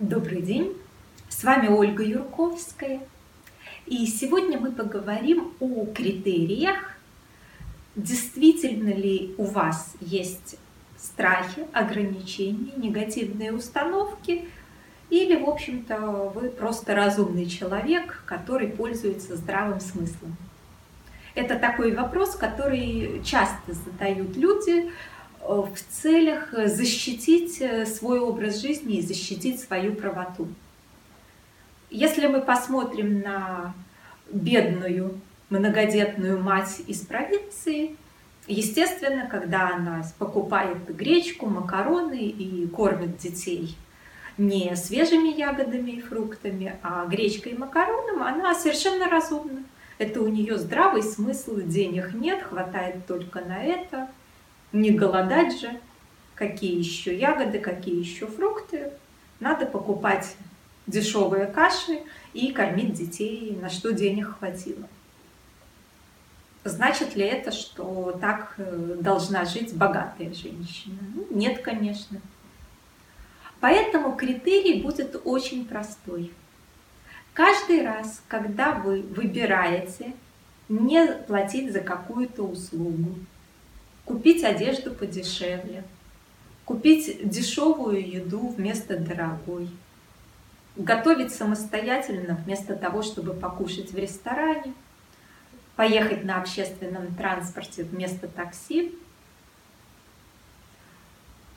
Добрый день, с вами Ольга Юрковская. И сегодня мы поговорим о критериях, действительно ли у вас есть страхи, ограничения, негативные установки, или, в общем-то, вы просто разумный человек, который пользуется здравым смыслом. Это такой вопрос, который часто задают люди, в целях защитить э, свой образ жизни и защитить свою правоту. Если мы посмотрим на бедную многодетную мать из провинции, естественно, когда она покупает гречку, макароны и кормит детей не свежими ягодами и фруктами, а гречкой и макароном, она совершенно разумна. Это у нее здравый смысл, денег нет, хватает только на это – не голодать же. Какие еще ягоды, какие еще фрукты. Надо покупать дешевые каши и кормить детей, на что денег хватило. Значит ли это, что так э, должна жить богатая женщина? Ну, нет, конечно. Поэтому критерий будет очень простой. Каждый раз, когда вы выбираете не платить за какую-то услугу, купить одежду подешевле, купить дешевую еду вместо дорогой, готовить самостоятельно вместо того, чтобы покушать в ресторане, поехать на общественном транспорте вместо такси,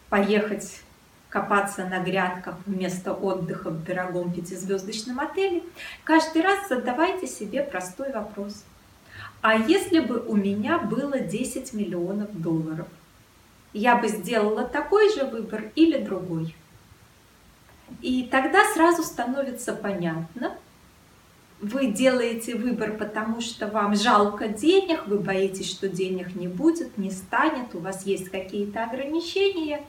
поехать копаться на грядках вместо отдыха в дорогом пятизвездочном отеле, каждый раз задавайте себе простой вопрос – а если бы у меня было 10 миллионов долларов, я бы сделала такой же выбор или другой. И тогда сразу становится понятно, вы делаете выбор, потому что вам жалко денег, вы боитесь, что денег не будет, не станет, у вас есть какие-то ограничения,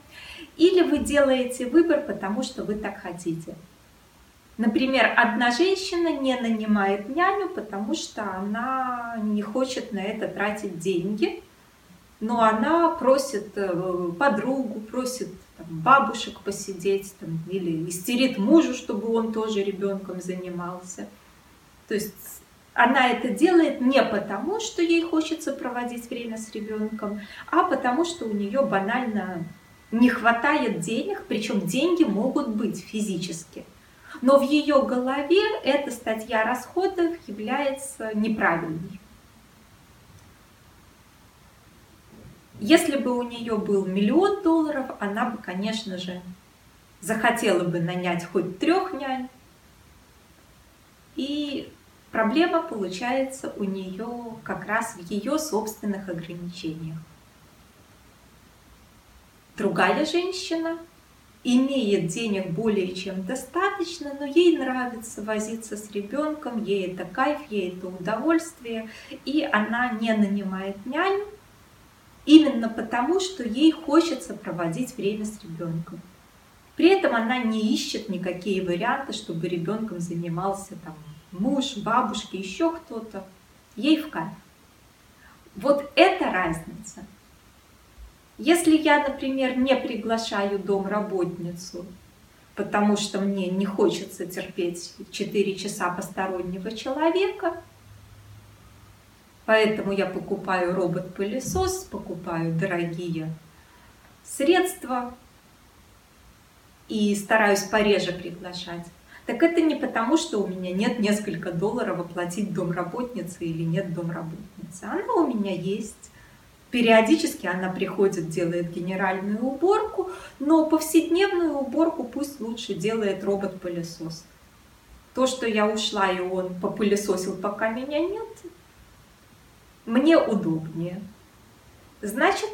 или вы делаете выбор, потому что вы так хотите. Например, одна женщина не нанимает няню, потому что она не хочет на это тратить деньги, но она просит э, подругу, просит там, бабушек посидеть там, или истерит мужу, чтобы он тоже ребенком занимался. То есть она это делает не потому, что ей хочется проводить время с ребенком, а потому что у нее банально не хватает денег, причем деньги могут быть физически – но в ее голове эта статья расходов является неправильной. Если бы у нее был миллион долларов, она бы, конечно же, захотела бы нанять хоть трех нянь. И проблема получается у нее как раз в ее собственных ограничениях. Другая женщина имеет денег более чем достаточно, но ей нравится возиться с ребенком, ей это кайф, ей это удовольствие, и она не нанимает няню именно потому, что ей хочется проводить время с ребенком. При этом она не ищет никакие варианты, чтобы ребенком занимался там муж, бабушка, еще кто-то. Ей в кайф. Вот это разница. Если я, например, не приглашаю домработницу, потому что мне не хочется терпеть 4 часа постороннего человека, поэтому я покупаю робот-пылесос, покупаю дорогие средства и стараюсь пореже приглашать. Так это не потому, что у меня нет несколько долларов оплатить домработнице или нет домработницы. Она у меня есть. Периодически она приходит, делает генеральную уборку, но повседневную уборку пусть лучше делает робот-пылесос. То, что я ушла и он попылесосил, пока меня нет, мне удобнее. Значит,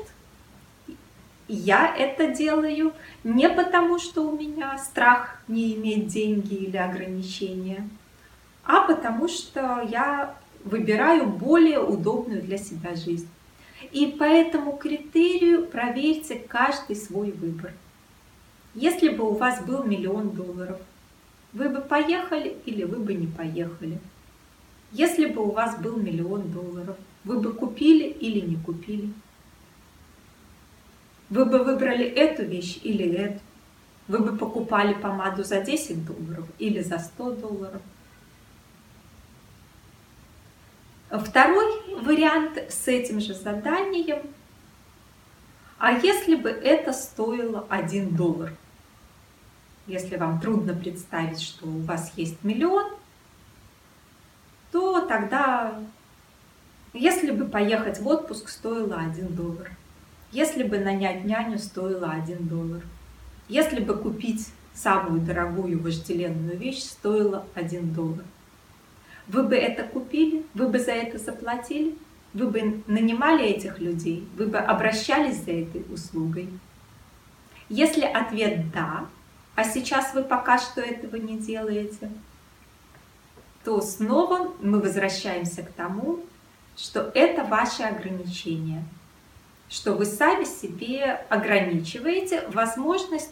я это делаю не потому, что у меня страх не иметь деньги или ограничения, а потому что я выбираю более удобную для себя жизнь. И по этому критерию проверьте каждый свой выбор. Если бы у вас был миллион долларов, вы бы поехали или вы бы не поехали? Если бы у вас был миллион долларов, вы бы купили или не купили? Вы бы выбрали эту вещь или эту? Вы бы покупали помаду за 10 долларов или за 100 долларов? Второй вариант с этим же заданием. А если бы это стоило 1 доллар? Если вам трудно представить, что у вас есть миллион, то тогда, если бы поехать в отпуск стоило 1 доллар, если бы нанять няню стоило 1 доллар, если бы купить самую дорогую вожделенную вещь стоило 1 доллар, вы бы это купили, вы бы за это заплатили, вы бы нанимали этих людей, вы бы обращались за этой услугой. Если ответ «да», а сейчас вы пока что этого не делаете, то снова мы возвращаемся к тому, что это ваше ограничение, что вы сами себе ограничиваете возможность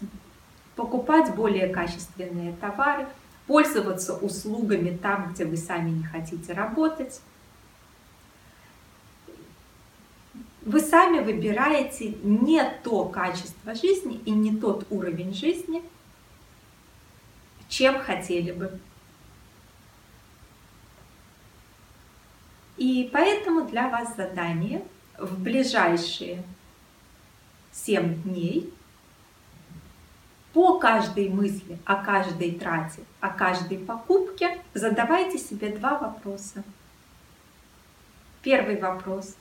покупать более качественные товары, пользоваться услугами там, где вы сами не хотите работать. Вы сами выбираете не то качество жизни и не тот уровень жизни, чем хотели бы. И поэтому для вас задание в ближайшие 7 дней по каждой мысли о каждой трате, о каждой покупке задавайте себе два вопроса. Первый вопрос.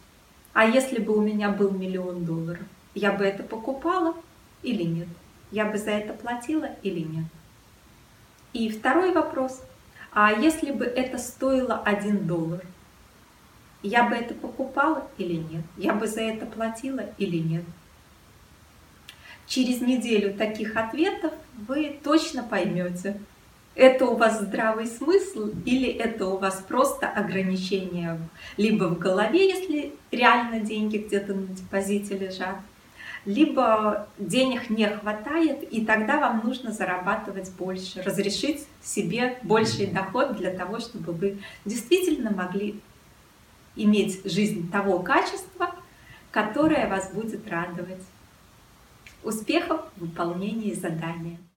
А если бы у меня был миллион долларов, я бы это покупала или нет? Я бы за это платила или нет? И второй вопрос. А если бы это стоило 1 доллар, я бы это покупала или нет? Я бы за это платила или нет? Через неделю таких ответов вы точно поймете, это у вас здравый смысл или это у вас просто ограничение либо в голове, если реально деньги где-то на депозите лежат, либо денег не хватает, и тогда вам нужно зарабатывать больше, разрешить себе больший доход для того, чтобы вы действительно могли иметь жизнь того качества, которое вас будет радовать. Успехов в выполнении задания!